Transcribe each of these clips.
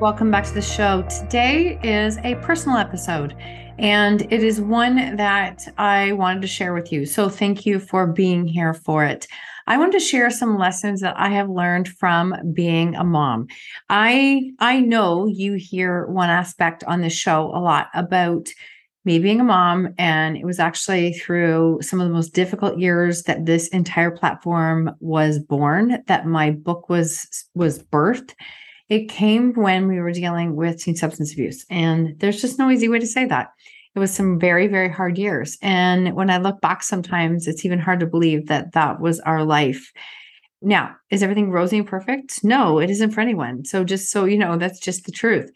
Welcome back to the show. Today is a personal episode, and it is one that I wanted to share with you. So, thank you for being here for it. I want to share some lessons that I have learned from being a mom. I I know you hear one aspect on this show a lot about me being a mom and it was actually through some of the most difficult years that this entire platform was born that my book was was birthed it came when we were dealing with teen substance abuse. And there's just no easy way to say that. It was some very, very hard years. And when I look back, sometimes it's even hard to believe that that was our life. Now, is everything rosy and perfect? No, it isn't for anyone. So, just so you know, that's just the truth.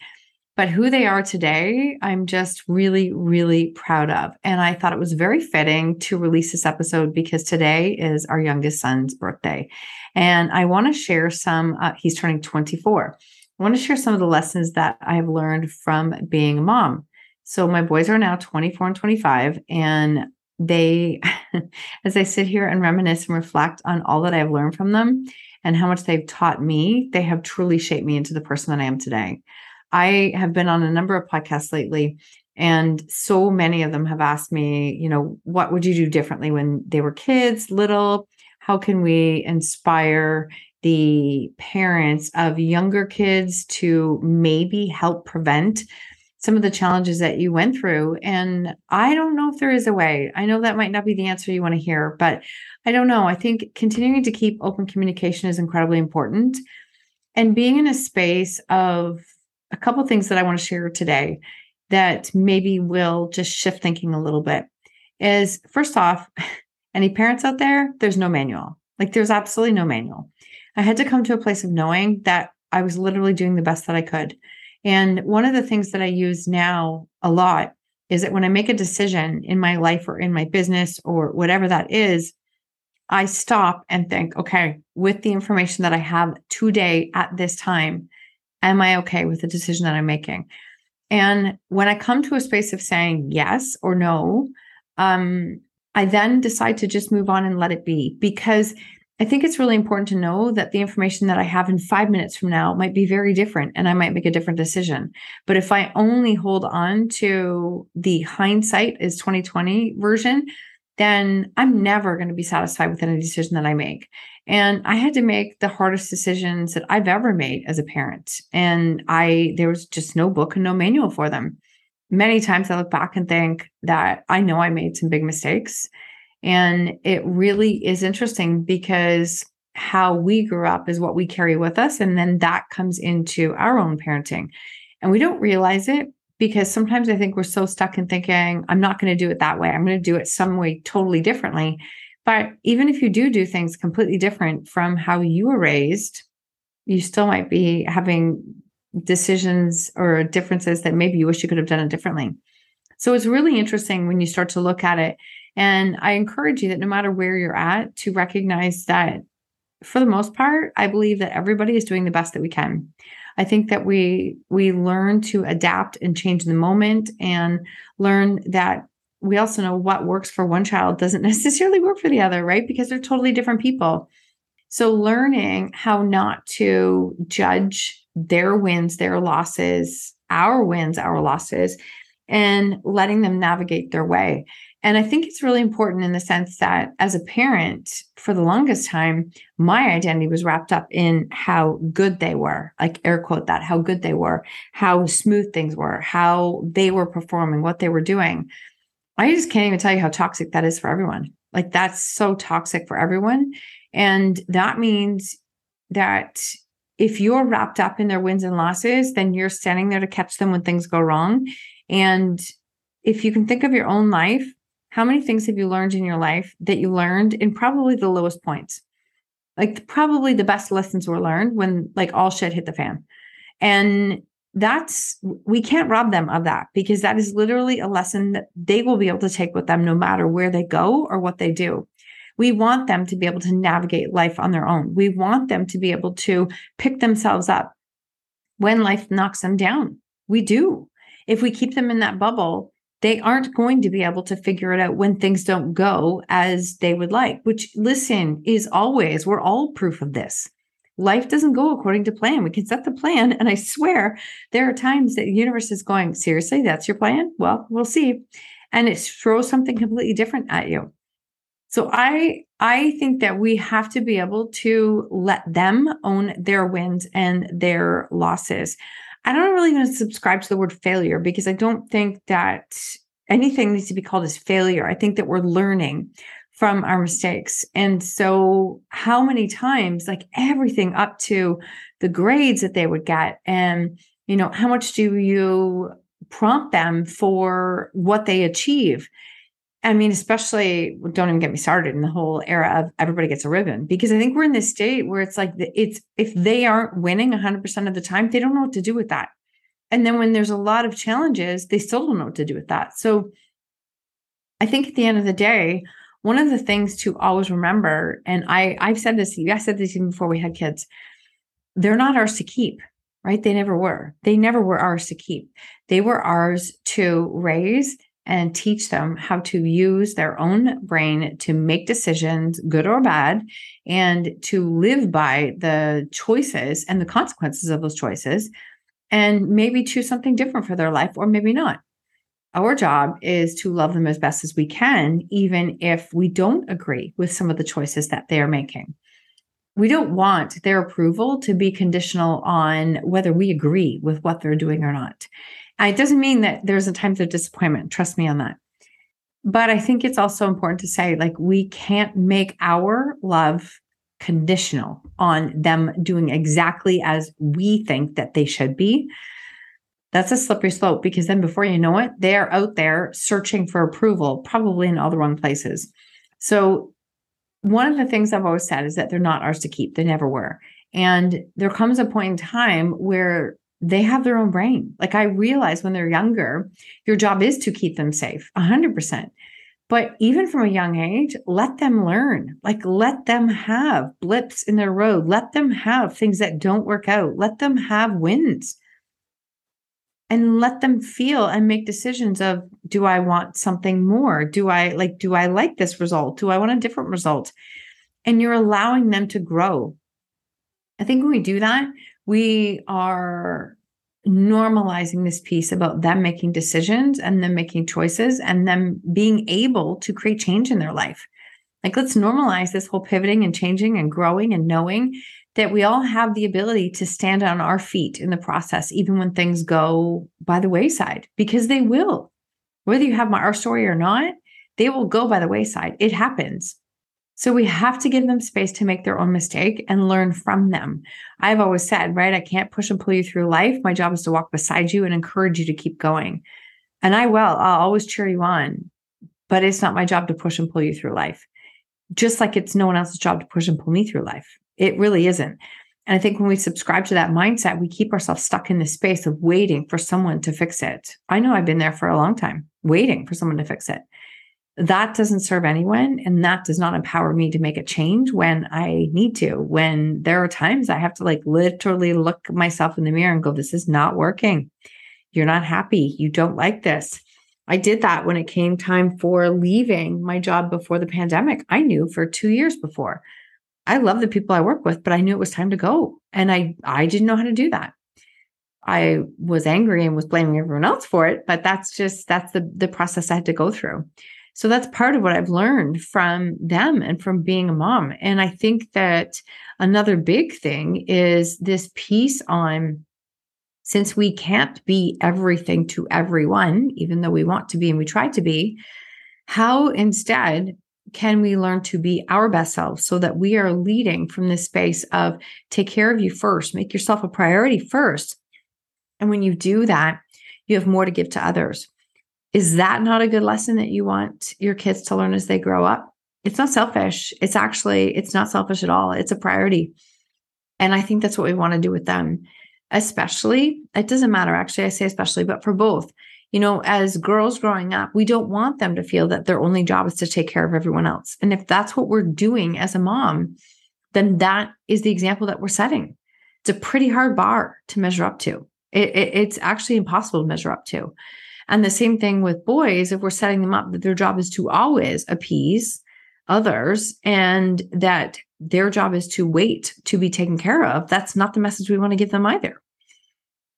But who they are today, I'm just really, really proud of. And I thought it was very fitting to release this episode because today is our youngest son's birthday. And I want to share some, uh, he's turning 24. I want to share some of the lessons that I have learned from being a mom. So my boys are now 24 and 25, and they, as I sit here and reminisce and reflect on all that I've learned from them and how much they've taught me, they have truly shaped me into the person that I am today. I have been on a number of podcasts lately, and so many of them have asked me, you know, what would you do differently when they were kids, little? How can we inspire the parents of younger kids to maybe help prevent some of the challenges that you went through. And I don't know if there is a way. I know that might not be the answer you want to hear, but I don't know. I think continuing to keep open communication is incredibly important. And being in a space of a couple things that I want to share today that maybe will just shift thinking a little bit is first off, any parents out there, there's no manual. Like there's absolutely no manual. I had to come to a place of knowing that I was literally doing the best that I could. And one of the things that I use now a lot is that when I make a decision in my life or in my business or whatever that is, I stop and think, okay, with the information that I have today at this time, am I okay with the decision that I'm making? And when I come to a space of saying yes or no, um, I then decide to just move on and let it be because I think it's really important to know that the information that I have in five minutes from now might be very different and I might make a different decision. But if I only hold on to the hindsight is 2020 version, then I'm never going to be satisfied with any decision that I make. And I had to make the hardest decisions that I've ever made as a parent. And I, there was just no book and no manual for them. Many times I look back and think that I know I made some big mistakes and it really is interesting because how we grew up is what we carry with us. And then that comes into our own parenting. And we don't realize it because sometimes I think we're so stuck in thinking, I'm not going to do it that way. I'm going to do it some way totally differently. But even if you do do things completely different from how you were raised, you still might be having decisions or differences that maybe you wish you could have done it differently. So it's really interesting when you start to look at it and I encourage you that no matter where you're at, to recognize that for the most part, I believe that everybody is doing the best that we can. I think that we we learn to adapt and change the moment and learn that we also know what works for one child doesn't necessarily work for the other, right? Because they're totally different people. So learning how not to judge their wins, their losses, our wins, our losses, and letting them navigate their way. And I think it's really important in the sense that as a parent, for the longest time, my identity was wrapped up in how good they were, like air quote that, how good they were, how smooth things were, how they were performing, what they were doing. I just can't even tell you how toxic that is for everyone. Like that's so toxic for everyone. And that means that if you're wrapped up in their wins and losses, then you're standing there to catch them when things go wrong. And if you can think of your own life, how many things have you learned in your life that you learned in probably the lowest points? Like probably the best lessons were learned when like all shit hit the fan. And that's we can't rob them of that because that is literally a lesson that they will be able to take with them no matter where they go or what they do. We want them to be able to navigate life on their own. We want them to be able to pick themselves up when life knocks them down. We do. If we keep them in that bubble, they aren't going to be able to figure it out when things don't go as they would like, which, listen, is always, we're all proof of this. Life doesn't go according to plan. We can set the plan. And I swear there are times that the universe is going, seriously, that's your plan? Well, we'll see. And it throws something completely different at you. So I I think that we have to be able to let them own their wins and their losses. I don't really even subscribe to the word failure because I don't think that anything needs to be called as failure. I think that we're learning from our mistakes. And so, how many times, like everything up to the grades that they would get, and you know, how much do you prompt them for what they achieve? I mean, especially don't even get me started in the whole era of everybody gets a ribbon because I think we're in this state where it's like it's if they aren't winning 100% of the time, they don't know what to do with that. And then when there's a lot of challenges, they still don't know what to do with that. So I think at the end of the day, one of the things to always remember, and I I've said this, I said this even before we had kids, they're not ours to keep right? They never were. They never were ours to keep. They were ours to raise and teach them how to use their own brain to make decisions, good or bad, and to live by the choices and the consequences of those choices, and maybe choose something different for their life or maybe not. Our job is to love them as best as we can, even if we don't agree with some of the choices that they are making. We don't want their approval to be conditional on whether we agree with what they're doing or not. Uh, it doesn't mean that there's a times of disappointment. Trust me on that. But I think it's also important to say, like, we can't make our love conditional on them doing exactly as we think that they should be. That's a slippery slope because then before you know it, they're out there searching for approval, probably in all the wrong places. So, one of the things I've always said is that they're not ours to keep. They never were. And there comes a point in time where they have their own brain. Like I realize when they're younger, your job is to keep them safe 100%. But even from a young age, let them learn. Like let them have blips in their road. Let them have things that don't work out. Let them have wins. And let them feel and make decisions of do I want something more? Do I like do I like this result? Do I want a different result? And you're allowing them to grow. I think when we do that, we are normalizing this piece about them making decisions and them making choices and them being able to create change in their life. Like, let's normalize this whole pivoting and changing and growing and knowing that we all have the ability to stand on our feet in the process, even when things go by the wayside, because they will. Whether you have my, our story or not, they will go by the wayside. It happens. So we have to give them space to make their own mistake and learn from them. I've always said, right, I can't push and pull you through life. My job is to walk beside you and encourage you to keep going. And I will, I'll always cheer you on, but it's not my job to push and pull you through life. Just like it's no one else's job to push and pull me through life. It really isn't. And I think when we subscribe to that mindset, we keep ourselves stuck in the space of waiting for someone to fix it. I know I've been there for a long time, waiting for someone to fix it that doesn't serve anyone and that does not empower me to make a change when i need to. When there are times i have to like literally look myself in the mirror and go this is not working. You're not happy. You don't like this. I did that when it came time for leaving my job before the pandemic. I knew for 2 years before. I love the people i work with but i knew it was time to go and i i didn't know how to do that. I was angry and was blaming everyone else for it but that's just that's the the process i had to go through so that's part of what I've learned from them and from being a mom. And I think that another big thing is this piece on since we can't be everything to everyone, even though we want to be and we try to be, How instead can we learn to be our best selves so that we are leading from this space of take care of you first, make yourself a priority first. And when you do that, you have more to give to others. Is that not a good lesson that you want your kids to learn as they grow up? It's not selfish. It's actually it's not selfish at all. It's a priority. And I think that's what we want to do with them. Especially, it doesn't matter actually I say especially, but for both you know, as girls growing up, we don't want them to feel that their only job is to take care of everyone else. And if that's what we're doing as a mom, then that is the example that we're setting. It's a pretty hard bar to measure up to. It, it, it's actually impossible to measure up to. And the same thing with boys, if we're setting them up that their job is to always appease others and that their job is to wait to be taken care of, that's not the message we want to give them either.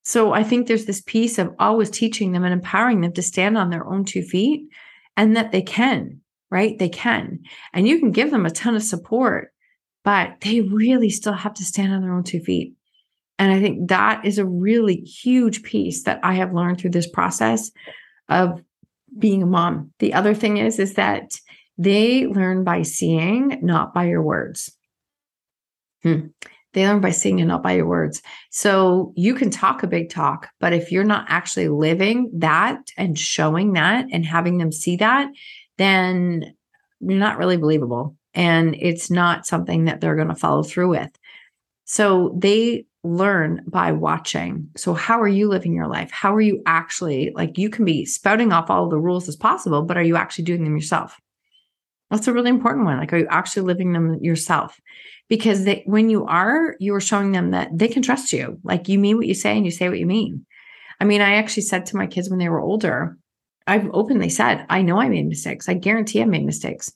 So I think there's this piece of always teaching them and empowering them to stand on their own two feet and that they can, right? They can. And you can give them a ton of support, but they really still have to stand on their own two feet. And I think that is a really huge piece that I have learned through this process of being a mom. The other thing is is that they learn by seeing, not by your words. Hmm. They learn by seeing and not by your words. So you can talk a big talk, but if you're not actually living that and showing that and having them see that, then you're not really believable. And it's not something that they're going to follow through with. So they learn by watching. So, how are you living your life? How are you actually like you can be spouting off all the rules as possible, but are you actually doing them yourself? That's a really important one. Like, are you actually living them yourself? because they, when you are, you are showing them that they can trust you. Like you mean what you say and you say what you mean. I mean, I actually said to my kids when they were older, I've openly said, I know I made mistakes. I guarantee I made mistakes.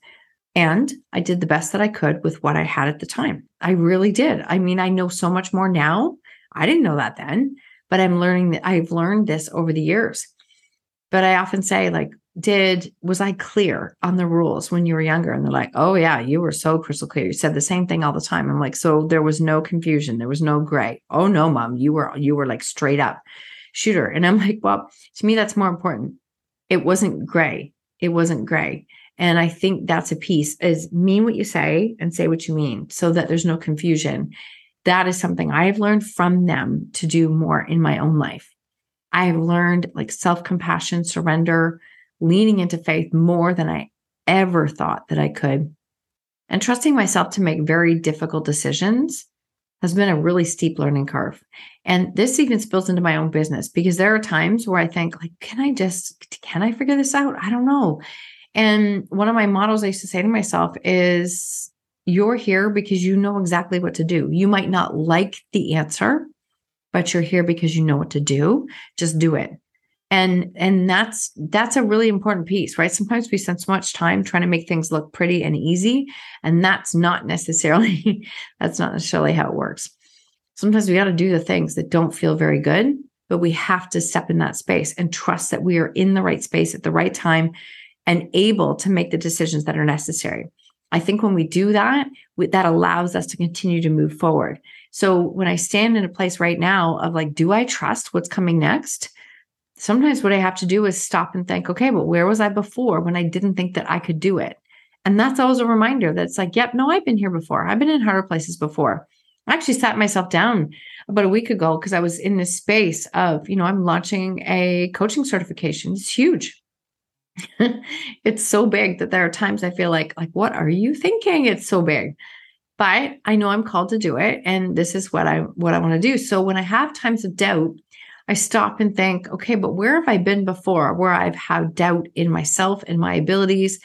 And I did the best that I could with what I had at the time. I really did. I mean, I know so much more now. I didn't know that then, but I'm learning that I've learned this over the years. But I often say, like, did was I clear on the rules when you were younger? And they're like, oh yeah, you were so crystal clear. You said the same thing all the time. I'm like, so there was no confusion, there was no gray. Oh no, mom, you were you were like straight up shooter. And I'm like, well, to me, that's more important. It wasn't gray. It wasn't gray. And I think that's a piece is mean what you say and say what you mean so that there's no confusion. That is something I have learned from them to do more in my own life. I have learned like self compassion, surrender, leaning into faith more than I ever thought that I could. And trusting myself to make very difficult decisions has been a really steep learning curve. And this even spills into my own business because there are times where I think like can I just can I figure this out? I don't know. And one of my models I used to say to myself is you're here because you know exactly what to do. You might not like the answer, but you're here because you know what to do. Just do it and and that's that's a really important piece right sometimes we spend so much time trying to make things look pretty and easy and that's not necessarily that's not necessarily how it works sometimes we got to do the things that don't feel very good but we have to step in that space and trust that we are in the right space at the right time and able to make the decisions that are necessary i think when we do that that allows us to continue to move forward so when i stand in a place right now of like do i trust what's coming next sometimes what I have to do is stop and think, okay, but where was I before when I didn't think that I could do it? And that's always a reminder that it's like, yep, no, I've been here before. I've been in harder places before. I actually sat myself down about a week ago because I was in this space of, you know, I'm launching a coaching certification. It's huge. it's so big that there are times I feel like, like, what are you thinking? It's so big. But I know I'm called to do it. And this is what I what I want to do. So when I have times of doubt, I stop and think, okay, but where have I been before where I've had doubt in myself and my abilities?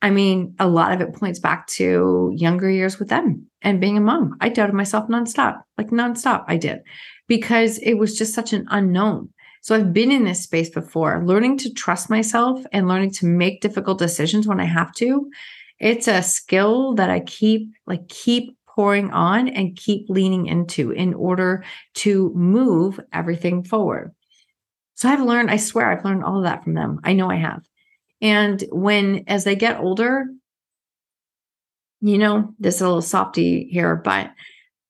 I mean, a lot of it points back to younger years with them and being a mom. I doubted myself nonstop, like nonstop. I did because it was just such an unknown. So I've been in this space before, learning to trust myself and learning to make difficult decisions when I have to. It's a skill that I keep like keep pouring on and keep leaning into in order to move everything forward. So I've learned, I swear, I've learned all of that from them. I know I have. And when, as they get older, you know, this is a little softy here, but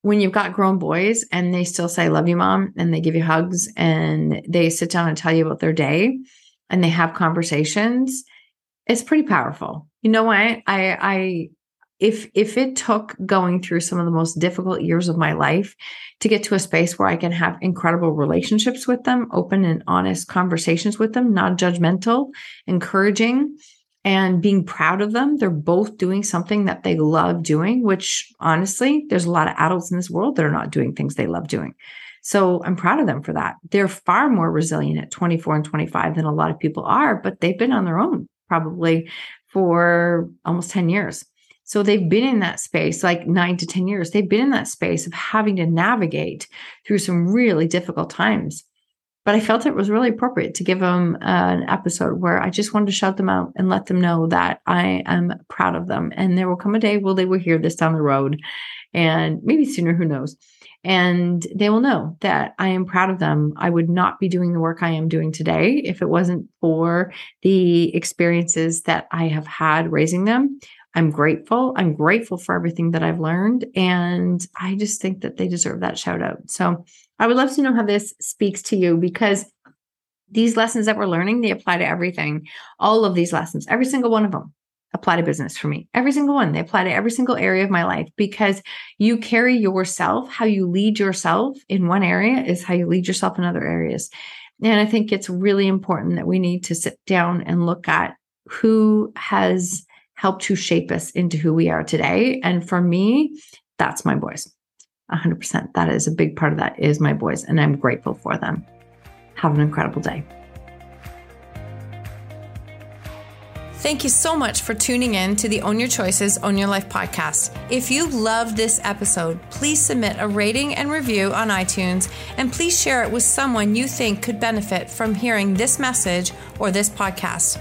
when you've got grown boys and they still say, Love you, mom, and they give you hugs and they sit down and tell you about their day and they have conversations, it's pretty powerful. You know what? I I if if it took going through some of the most difficult years of my life to get to a space where I can have incredible relationships with them, open and honest conversations with them, not judgmental, encouraging, and being proud of them. They're both doing something that they love doing, which honestly, there's a lot of adults in this world that are not doing things they love doing. So I'm proud of them for that. They're far more resilient at 24 and 25 than a lot of people are, but they've been on their own probably for almost 10 years. So they've been in that space like nine to 10 years. They've been in that space of having to navigate through some really difficult times. But I felt it was really appropriate to give them an episode where I just wanted to shout them out and let them know that I am proud of them. And there will come a day where they will hear this down the road and maybe sooner, who knows. And they will know that I am proud of them. I would not be doing the work I am doing today if it wasn't for the experiences that I have had raising them. I'm grateful. I'm grateful for everything that I've learned. And I just think that they deserve that shout out. So I would love to know how this speaks to you because these lessons that we're learning, they apply to everything. All of these lessons, every single one of them apply to business for me. Every single one. They apply to every single area of my life because you carry yourself, how you lead yourself in one area is how you lead yourself in other areas. And I think it's really important that we need to sit down and look at who has helped to shape us into who we are today. And for me, that's my boys. 100%. That is a big part of that is my boys, and I'm grateful for them. Have an incredible day. Thank you so much for tuning in to the Own Your Choices, Own Your Life podcast. If you loved this episode, please submit a rating and review on iTunes and please share it with someone you think could benefit from hearing this message or this podcast.